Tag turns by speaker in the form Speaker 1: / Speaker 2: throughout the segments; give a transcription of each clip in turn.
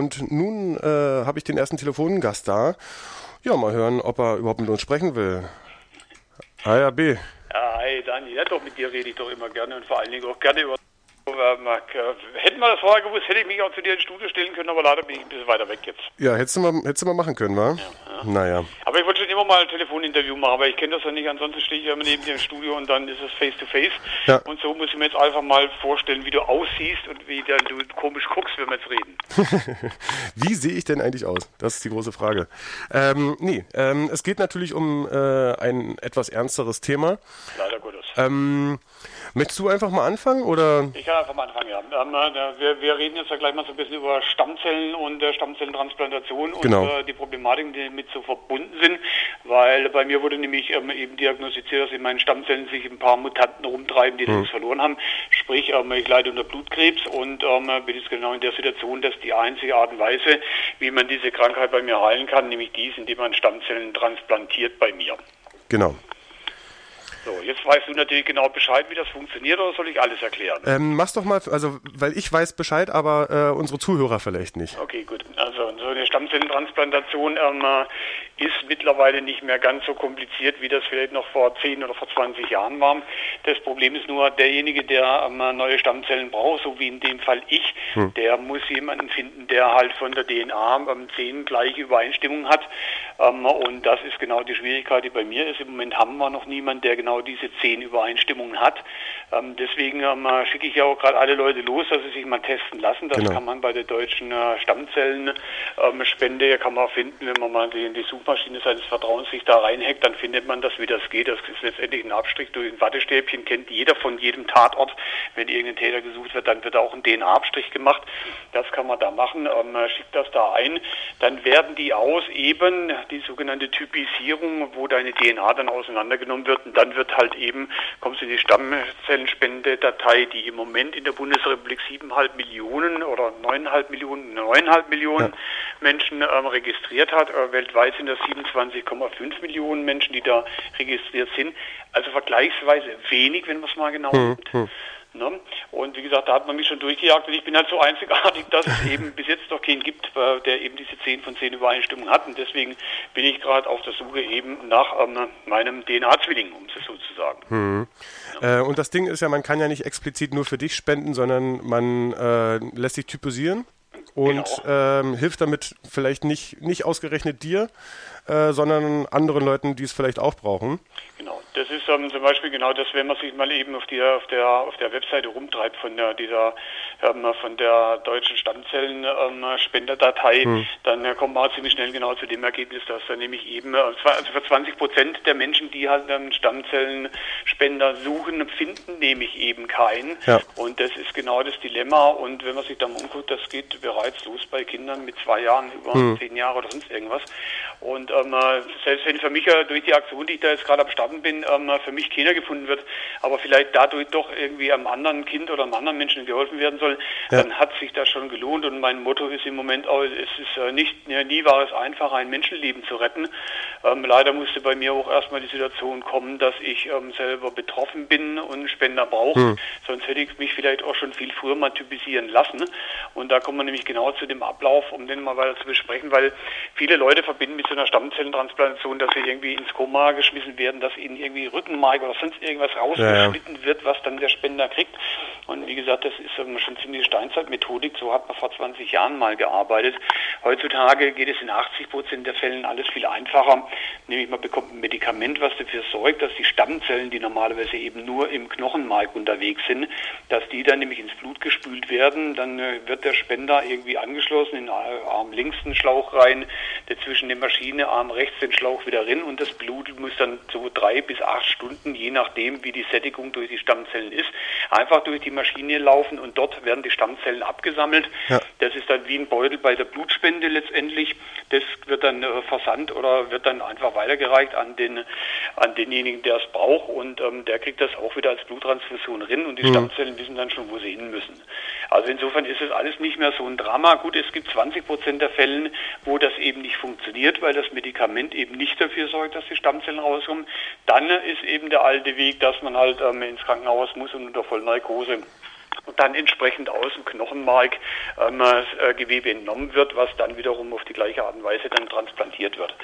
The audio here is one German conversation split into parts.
Speaker 1: Und nun äh, habe ich den ersten Telefongast da. Ja, mal hören, ob er überhaupt mit uns sprechen will. ARB.
Speaker 2: Ja, hi Dani, ja doch, mit dir rede ich doch immer gerne und vor allen Dingen auch gerne über Hätten wir das vorher gewusst, hätte ich mich auch zu dir ins Studio stellen können, aber leider bin ich ein bisschen weiter weg jetzt.
Speaker 1: Ja, hättest du mal, hättest du mal machen können, wa? Ja, ja. Naja.
Speaker 2: Aber ich wollte schon immer mal ein Telefoninterview machen, aber ich kenne das ja nicht. Ansonsten stehe ich ja immer neben dir im Studio und dann ist es face-to-face. Ja. Und so muss ich mir jetzt einfach mal vorstellen, wie du aussiehst und wie du komisch guckst, wenn wir jetzt reden.
Speaker 1: wie sehe ich denn eigentlich aus? Das ist die große Frage. Ähm, nee, ähm, es geht natürlich um äh, ein etwas ernsteres Thema.
Speaker 2: Leider Gottes.
Speaker 1: Ähm, Möchtest du einfach mal anfangen oder?
Speaker 2: Ich kann einfach mal anfangen, ja. Ähm, äh, wir, wir, reden jetzt ja gleich mal so ein bisschen über Stammzellen und äh, Stammzellentransplantation
Speaker 1: genau.
Speaker 2: und äh, die Problematiken, die damit so verbunden sind, weil bei mir wurde nämlich ähm, eben diagnostiziert, dass in meinen Stammzellen sich ein paar Mutanten rumtreiben, die mhm. das verloren haben. Sprich, ähm, ich leide unter Blutkrebs und ähm, bin jetzt genau in der Situation, dass die einzige Art und Weise, wie man diese Krankheit bei mir heilen kann, nämlich dies, indem man Stammzellen transplantiert bei mir.
Speaker 1: Genau.
Speaker 2: So, jetzt weißt du natürlich genau Bescheid, wie das funktioniert, oder soll ich alles erklären?
Speaker 1: Ähm, mach's doch mal, also, weil ich weiß Bescheid, aber äh, unsere Zuhörer vielleicht nicht.
Speaker 2: Okay, gut. Also, so eine Stammzellentransplantation ähm, ist mittlerweile nicht mehr ganz so kompliziert, wie das vielleicht noch vor 10 oder vor 20 Jahren war. Das Problem ist nur, derjenige, der ähm, neue Stammzellen braucht, so wie in dem Fall ich, hm. der muss jemanden finden, der halt von der DNA ähm, 10 gleiche Übereinstimmung hat. Ähm, und das ist genau die Schwierigkeit, die bei mir ist. Im Moment haben wir noch niemanden, der genau diese 10 Übereinstimmungen hat. Ähm, deswegen ähm, schicke ich ja auch gerade alle Leute los, dass sie sich mal testen lassen. Das genau. kann man bei der deutschen äh, Stammzellenspende, ähm, kann man finden, wenn man mal in die Suchmaschine seines Vertrauens sich da reinhackt, dann findet man das, wie das geht. Das ist letztendlich ein Abstrich durch ein Wattestäbchen, kennt jeder von jedem Tatort. Wenn irgendein Täter gesucht wird, dann wird auch ein DNA-Abstrich gemacht. Das kann man da machen, ähm, schickt das da ein. Dann werden die aus eben die sogenannte Typisierung, wo deine DNA dann auseinandergenommen wird und dann wird halt eben, kommst du in die Stammzellenspende-Datei, die im Moment in der Bundesrepublik 7,5 Millionen oder 9,5 Millionen, 9,5 Millionen ja. Menschen ähm, registriert hat. Äh, weltweit sind das 27,5 Millionen Menschen, die da registriert sind. Also vergleichsweise wenig, wenn man es mal genau hm, nimmt. Hm. Ne? Und wie gesagt, da hat man mich schon durchgejagt und ich bin halt so einzigartig, dass es eben bis jetzt noch keinen gibt, äh, der eben diese 10 von 10 Übereinstimmungen hat. Und deswegen bin ich gerade auf der Suche eben nach ähm, meinem DNA-Zwilling, um es so zu sagen.
Speaker 1: Hm. Ja. Äh, und das Ding ist ja, man kann ja nicht explizit nur für dich spenden, sondern man äh, lässt sich typisieren und genau. ähm, hilft damit vielleicht nicht, nicht ausgerechnet dir, äh, sondern anderen Leuten, die es vielleicht auch brauchen.
Speaker 2: Genau, das ist ähm, zum Beispiel genau das, wenn man sich mal eben auf, die, auf, der, auf der Webseite rumtreibt von der, dieser, ähm, von der deutschen Stammzellen-Spenderdatei, ähm, hm. dann äh, kommt man ziemlich schnell genau zu dem Ergebnis, dass da nämlich eben, äh, also für 20 Prozent der Menschen, die halt einen Stammzellenspender suchen, finden nämlich eben keinen. Ja. Und das ist genau das Dilemma. Und wenn man sich dann umguckt, das geht bereits los bei Kindern mit zwei Jahren, über hm. zehn Jahre oder sonst irgendwas. Und ähm, äh, selbst wenn für mich ja durch die Aktion, die ich da jetzt gerade am Starten bin, ähm, für mich keiner gefunden wird, aber vielleicht dadurch doch irgendwie einem anderen Kind oder einem anderen Menschen geholfen werden soll, ja. dann hat sich das schon gelohnt. Und mein Motto ist im Moment auch, es ist äh, nicht, ja, nie war es einfach, ein Menschenleben zu retten. Ähm, leider musste bei mir auch erstmal die Situation kommen, dass ich ähm, selber betroffen bin und Spender brauche. Hm. Sonst hätte ich mich vielleicht auch schon viel früher mal typisieren lassen. Und da kommen wir nämlich genau zu dem Ablauf, um den mal weiter zu besprechen, weil viele Leute verbinden mit so einer Stammzellentransplantation, dass sie irgendwie ins Koma geschmissen werden, dass ihnen irgendwie Rückenmark oder sonst irgendwas rausgeschnitten ja. wird, was dann der Spender kriegt. Und wie gesagt, das ist ähm, schon ziemlich Steinzeitmethodik. So hat man vor 20 Jahren mal gearbeitet. Heutzutage geht es in 80 Prozent der Fällen alles viel einfacher. Nämlich man bekommt ein Medikament, was dafür sorgt, dass die Stammzellen, die normalerweise eben nur im Knochenmark unterwegs sind, dass die dann nämlich ins Blut gespült werden. Dann äh, wird der Spender irgendwie angeschlossen in Arm links den Schlauch rein, dazwischen die Maschine, Arm rechts den Schlauch wieder rein und das Blut muss dann so drei bis acht Stunden, je nachdem wie die Sättigung durch die Stammzellen ist, einfach durch die Maschine laufen und dort werden die Stammzellen abgesammelt. Ja. Das ist dann wie ein Beutel bei der Blutspende letztendlich. Das wird dann äh, versandt oder wird dann einfach weitergereicht an den an denjenigen, der es braucht und ähm, der kriegt das auch wieder als Bluttransfusion rein und die mhm. Stammzellen wissen dann schon, wo sie hin müssen. Also insofern ist es alles nicht mehr so ein Drama. Gut, es gibt 20 Prozent der Fälle, wo das eben nicht funktioniert, weil das Medikament eben nicht dafür sorgt, dass die Stammzellen rauskommen. Dann ist eben der alte Weg, dass man halt ähm, ins Krankenhaus muss und unter Vollnarkose dann entsprechend aus dem Knochenmark ähm, äh, Gewebe entnommen wird, was dann wiederum auf die gleiche Art und Weise dann transplantiert wird.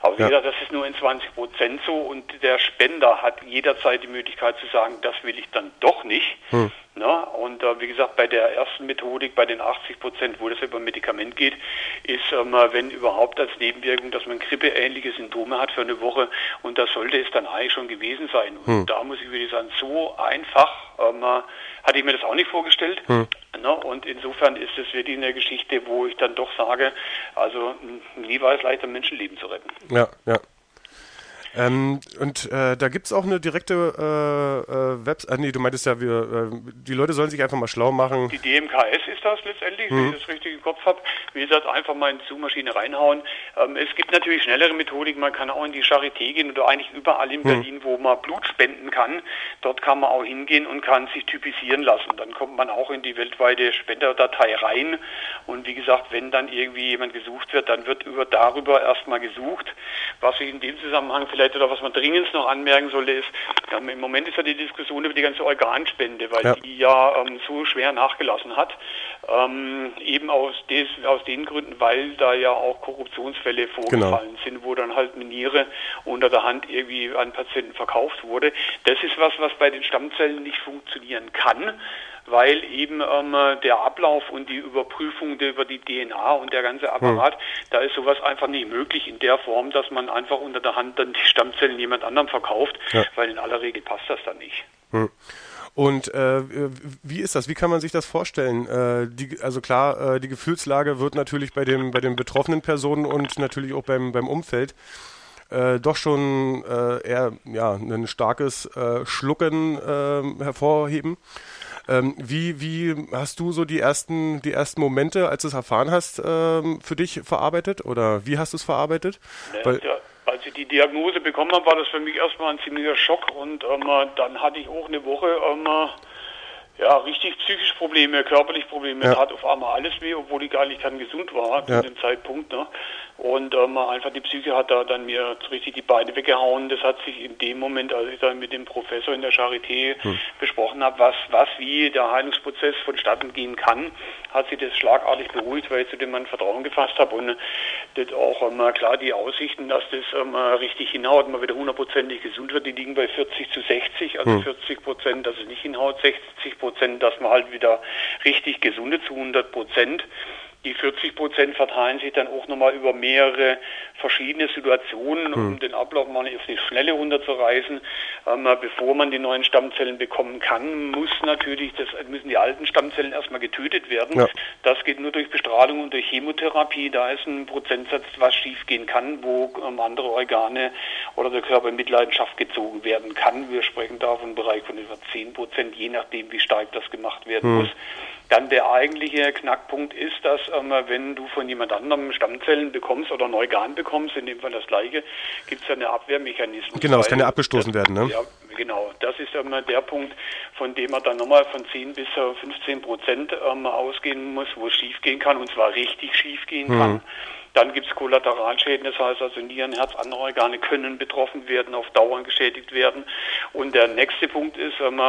Speaker 2: Aber wie ja. gesagt, das ist nur in 20 Prozent so und der Spender hat jederzeit die Möglichkeit zu sagen, das will ich dann doch nicht. Hm. Na, und äh, wie gesagt, bei der ersten Methodik, bei den 80 Prozent, wo das über Medikament geht, ist, ähm, wenn überhaupt als Nebenwirkung, dass man grippeähnliche Symptome hat für eine Woche und das sollte es dann eigentlich schon gewesen sein. Und hm. da muss ich wirklich sagen, so einfach ähm, hatte ich mir das auch nicht vorgestellt. Hm. Ne? Und insofern ist es wirklich eine Geschichte, wo ich dann doch sage, also nie war es leichter, Menschenleben zu retten.
Speaker 1: Ja, ja. Ähm, und äh, da gibt es auch eine direkte äh, äh, Website. Ah, nee, du meintest ja, wir, äh, die Leute sollen sich einfach mal schlau machen.
Speaker 2: Die DMKS ist das letztendlich, mhm. wenn ich das richtig im Kopf habe. Wie gesagt, einfach mal in die Suchmaschine reinhauen. Ähm, es gibt natürlich schnellere Methodik. Man kann auch in die Charité gehen oder eigentlich überall in mhm. Berlin, wo man Blut spenden kann. Dort kann man auch hingehen und kann sich typisieren lassen. Dann kommt man auch in die weltweite Spenderdatei rein. Und wie gesagt, wenn dann irgendwie jemand gesucht wird, dann wird über darüber erstmal gesucht. Was ich in dem Zusammenhang vielleicht oder was man dringend noch anmerken sollte, ist, ähm, im Moment ist ja die Diskussion über die ganze Organspende, weil ja. die ja ähm, so schwer nachgelassen hat. Ähm, eben aus, des, aus den Gründen, weil da ja auch Korruptionsfälle vorgefallen genau. sind, wo dann halt eine Niere unter der Hand irgendwie an Patienten verkauft wurde. Das ist was, was bei den Stammzellen nicht funktionieren kann weil eben ähm, der Ablauf und die Überprüfung über die DNA und der ganze Apparat, hm. da ist sowas einfach nicht möglich in der Form, dass man einfach unter der Hand dann die Stammzellen jemand anderem verkauft, ja. weil in aller Regel passt das dann nicht. Hm.
Speaker 1: Und äh, wie ist das? Wie kann man sich das vorstellen? Äh, die, also klar, äh, die Gefühlslage wird natürlich bei dem bei den betroffenen Personen und natürlich auch beim beim Umfeld äh, doch schon äh, eher ja ein starkes äh, Schlucken äh, hervorheben. Ähm, wie, wie hast du so die ersten, die ersten Momente, als du es erfahren hast, ähm, für dich verarbeitet? Oder wie hast du es verarbeitet?
Speaker 2: Ja, Weil, ja, als ich die Diagnose bekommen habe, war das für mich erstmal ein ziemlicher Schock und ähm, dann hatte ich auch eine Woche ähm, ja, richtig psychische Probleme, körperliche Probleme. Ja. Tat auf einmal alles weh, obwohl ich gar nicht dann gesund war ja. zu dem Zeitpunkt. Ne? Und ähm, einfach die Psyche hat da dann mir richtig die Beine weggehauen. Das hat sich in dem Moment, als ich dann mit dem Professor in der Charité hm. besprochen habe, was, was wie der Heilungsprozess vonstatten gehen kann, hat sich das schlagartig beruhigt, weil ich zu dem Mann Vertrauen gefasst habe und das auch ähm, klar die Aussichten, dass das ähm, richtig hinhaut, mal wieder hundertprozentig gesund wird, die liegen bei 40 zu 60, also hm. 40 Prozent, dass es nicht hinhaut, 60 Prozent, dass man halt wieder richtig gesunde zu 100 Prozent. Die 40 Prozent verteilen sich dann auch nochmal über mehrere verschiedene Situationen, um hm. den Ablauf mal auf die Schnelle runterzureißen. Ähm, bevor man die neuen Stammzellen bekommen kann, muss natürlich, das müssen die alten Stammzellen erstmal getötet werden. Ja. Das geht nur durch Bestrahlung und durch Chemotherapie. Da ist ein Prozentsatz, was schiefgehen kann, wo ähm, andere Organe oder der Körper in Mitleidenschaft gezogen werden kann. Wir sprechen da von einem Bereich von etwa 10 Prozent, je nachdem, wie stark das gemacht werden hm. muss. Dann der eigentliche Knackpunkt ist, dass ähm, wenn du von jemand anderem Stammzellen bekommst oder ein Organ bekommst, in dem Fall das gleiche, gibt es ja eine Abwehrmechanismus.
Speaker 1: Genau, es kann ja abgestoßen
Speaker 2: das,
Speaker 1: werden, ne?
Speaker 2: Ja, genau. Das ist ähm, der Punkt, von dem man dann nochmal von 10 bis 15 Prozent ähm, ausgehen muss, wo es schiefgehen kann, und zwar richtig schiefgehen hm. kann. Dann gibt es Kollateralschäden, das heißt also Nieren, Herz, andere Organe können betroffen werden, auf Dauer geschädigt werden. Und der nächste Punkt ist, ähm,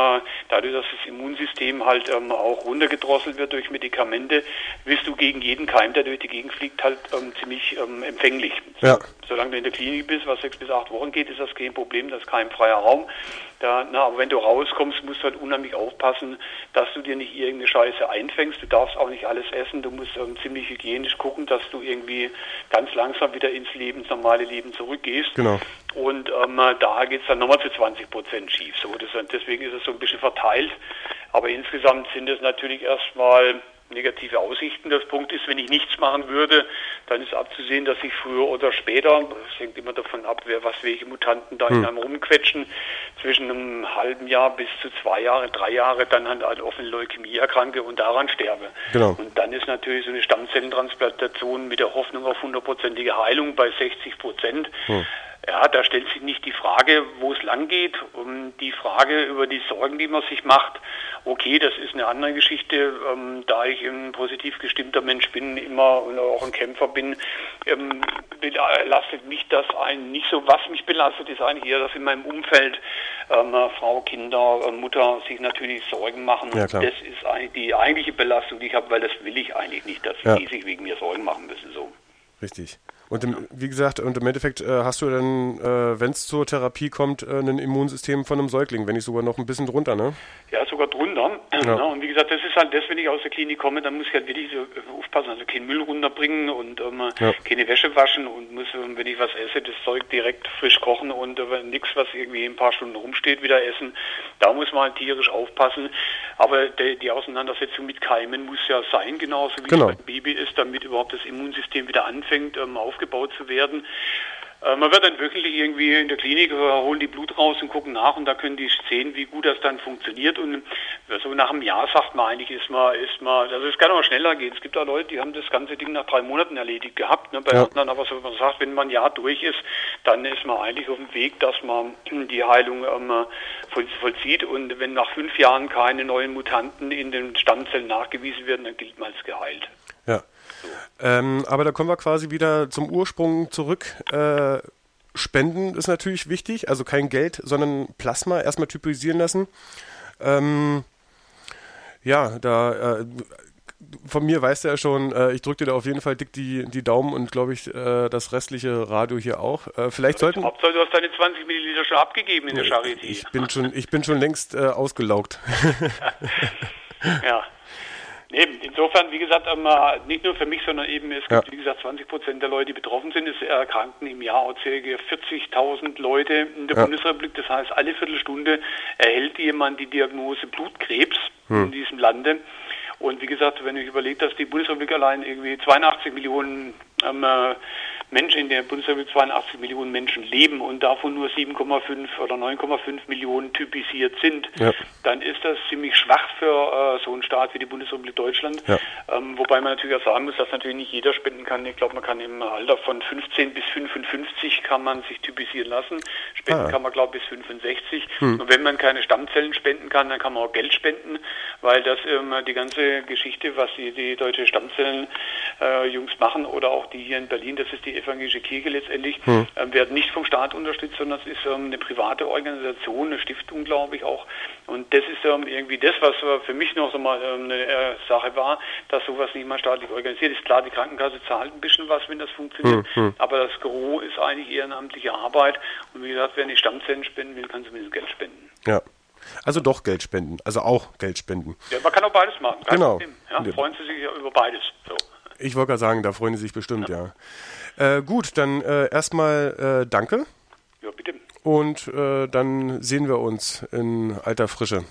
Speaker 2: dadurch, dass das Immunsystem halt ähm, auch runtergedrosselt wird durch Medikamente, bist du gegen jeden Keim, der durch die Gegend fliegt, halt ähm, ziemlich ähm, empfänglich. Ja. Solange du in der Klinik bist, was sechs bis acht Wochen geht, ist das kein Problem, das ist kein freier Raum. Da, na, aber wenn du rauskommst, musst du halt unheimlich aufpassen, dass du dir nicht irgendeine Scheiße einfängst. Du darfst auch nicht alles essen. Du musst ähm, ziemlich hygienisch gucken, dass du irgendwie ganz langsam wieder ins Leben, ins normale Leben zurückgehst. Genau. Und ähm, da geht es dann nochmal zu 20 Prozent schief. So, das, deswegen ist es so ein bisschen verteilt. Aber insgesamt sind es natürlich erstmal negative Aussichten. Das Punkt ist, wenn ich nichts machen würde, dann ist abzusehen, dass ich früher oder später, das hängt immer davon ab, wer was welche Mutanten da hm. in einem rumquetschen, zwischen einem halben Jahr bis zu zwei Jahre, drei Jahre dann an halt offene Leukämie erkranke und daran sterbe. Genau. Und dann ist natürlich so eine Stammzellentransplantation mit der Hoffnung auf hundertprozentige Heilung bei 60 Prozent. Hm Ja, da stellt sich nicht die Frage, wo es lang geht, um die Frage über die Sorgen, die man sich macht. Okay, das ist eine andere Geschichte. Ähm, da ich ein positiv gestimmter Mensch bin, immer und auch ein Kämpfer bin, ähm, belastet mich das ein nicht so. Was mich belastet, ist eigentlich eher, dass in meinem Umfeld ähm, Frau, Kinder, äh, Mutter sich natürlich Sorgen machen. Ja, das ist eigentlich die eigentliche Belastung, die ich habe, weil das will ich eigentlich nicht, dass ja. die sich wegen mir Sorgen machen müssen. So.
Speaker 1: Richtig. Und im, wie gesagt, und im Endeffekt äh, hast du dann, äh, wenn es zur Therapie kommt, äh, ein Immunsystem von einem Säugling, wenn nicht sogar noch ein bisschen drunter, ne?
Speaker 2: Ja, sogar drunter. Ja. Ja, und wie gesagt, das ist halt das, wenn ich aus der Klinik komme, dann muss ich halt wirklich so äh, aufpassen, also keinen Müll runterbringen und ähm, ja. keine Wäsche waschen und muss, ähm, wenn ich was esse, das Zeug direkt frisch kochen und äh, nichts, was irgendwie ein paar Stunden rumsteht, wieder essen. Da muss man halt tierisch aufpassen. Aber de, die Auseinandersetzung mit Keimen muss ja sein, genauso wie genau. es beim Baby ist, damit überhaupt das Immunsystem wieder anfängt, ähm, auf aufgebaut zu werden. Äh, man wird dann wirklich irgendwie in der Klinik, äh, holen die Blut raus und gucken nach und da können die sehen, wie gut das dann funktioniert. Und so nach einem Jahr sagt man eigentlich, ist man, ist man, also es kann auch schneller gehen. Es gibt da Leute, die haben das ganze Ding nach drei Monaten erledigt gehabt. Ne? Bei ja. anderen aber so, man sagt, wenn man ein Jahr durch ist, dann ist man eigentlich auf dem Weg, dass man die Heilung ähm, vollzieht. Und wenn nach fünf Jahren keine neuen Mutanten in den Stammzellen nachgewiesen werden, dann gilt man als geheilt.
Speaker 1: Ähm, aber da kommen wir quasi wieder zum Ursprung zurück. Äh, Spenden ist natürlich wichtig, also kein Geld, sondern Plasma erstmal typisieren lassen. Ähm, ja, da äh, von mir weißt du ja schon, äh, ich drücke dir da auf jeden Fall dick die, die Daumen und glaube ich äh, das restliche Radio hier auch. Äh, vielleicht sollten.
Speaker 2: Hauptsache, du hast deine 20 Milliliter schon abgegeben in der Charité.
Speaker 1: Ich bin schon, ich bin schon längst äh, ausgelaugt.
Speaker 2: ja. Eben, insofern, wie gesagt, ähm, nicht nur für mich, sondern eben, es gibt, ja. wie gesagt, 20 Prozent der Leute, die betroffen sind. Es erkranken im Jahr auch ca. 40.000 Leute in der ja. Bundesrepublik. Das heißt, alle Viertelstunde erhält jemand die Diagnose Blutkrebs hm. in diesem Lande. Und wie gesagt, wenn ich überlege, dass die Bundesrepublik allein irgendwie 82 Millionen ähm, äh, Menschen in der Bundesrepublik 82 Millionen Menschen leben und davon nur 7,5 oder 9,5 Millionen typisiert sind, ja. dann ist das ziemlich schwach für äh, so einen Staat wie die Bundesrepublik Deutschland. Ja. Ähm, wobei man natürlich auch sagen muss, dass natürlich nicht jeder spenden kann. Ich glaube, man kann im Alter von 15 bis 55 kann man sich typisieren lassen. Spenden ah. kann man, glaube ich, bis 65. Hm. Und wenn man keine Stammzellen spenden kann, dann kann man auch Geld spenden, weil das ähm, die ganze Geschichte, was die, die deutsche Stammzellen-Jungs äh, machen oder auch die hier in Berlin, das ist die evangelische Kirche letztendlich, hm. äh, werden nicht vom Staat unterstützt, sondern es ist ähm, eine private Organisation, eine Stiftung, glaube ich auch. Und das ist ähm, irgendwie das, was für mich noch so mal ähm, eine äh, Sache war, dass sowas nicht mal staatlich organisiert ist. Klar, die Krankenkasse zahlt ein bisschen was, wenn das funktioniert, hm, hm. aber das Gros ist eigentlich ehrenamtliche Arbeit. Und wie gesagt, wer nicht Stammzellen spenden will, kann zumindest Geld spenden.
Speaker 1: Ja. Also doch Geld spenden, also auch Geld spenden.
Speaker 2: Ja, man kann auch beides machen.
Speaker 1: genau.
Speaker 2: Ja, freuen Sie sich ja über beides. So.
Speaker 1: Ich wollte gerade sagen, da freuen Sie sich bestimmt, ja. ja. Äh, gut, dann äh, erstmal äh, danke.
Speaker 2: Ja, bitte.
Speaker 1: Und äh, dann sehen wir uns in alter Frische.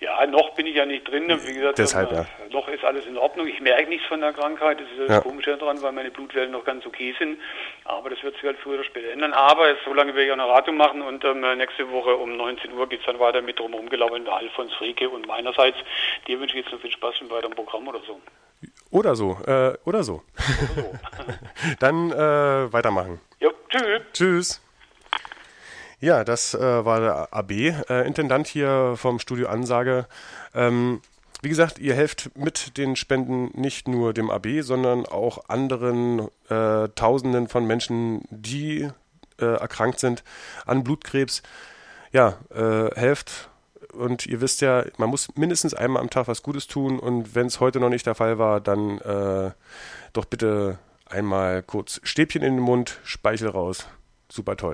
Speaker 2: Ja, noch bin ich ja nicht drin. Wie gesagt,
Speaker 1: Deshalb, ja.
Speaker 2: noch ist alles in Ordnung. Ich merke nichts von der Krankheit. Das ist das ja. Komische daran, weil meine Blutwellen noch ganz okay sind. Aber das wird sich halt früher oder später ändern. Aber so lange werde ich auch eine Ratung machen und ähm, nächste Woche um 19 Uhr geht es dann weiter mit drumherum gelaufen Alfons Frieke und meinerseits. Dir wünsche ich jetzt noch viel Spaß im weiteren Programm oder so.
Speaker 1: Oder so, äh, oder so. Oder so. Dann äh, weitermachen.
Speaker 2: Ja, tschüss.
Speaker 1: Tschüss. Ja, das äh, war der AB, äh, Intendant hier vom Studio Ansage. Ähm, wie gesagt, ihr helft mit den Spenden nicht nur dem AB, sondern auch anderen äh, Tausenden von Menschen, die äh, erkrankt sind an Blutkrebs. Ja, helft und ihr wisst ja, man muss mindestens einmal am Tag was Gutes tun und wenn es heute noch nicht der Fall war, dann äh, doch bitte einmal kurz Stäbchen in den Mund, Speichel raus. Super toll.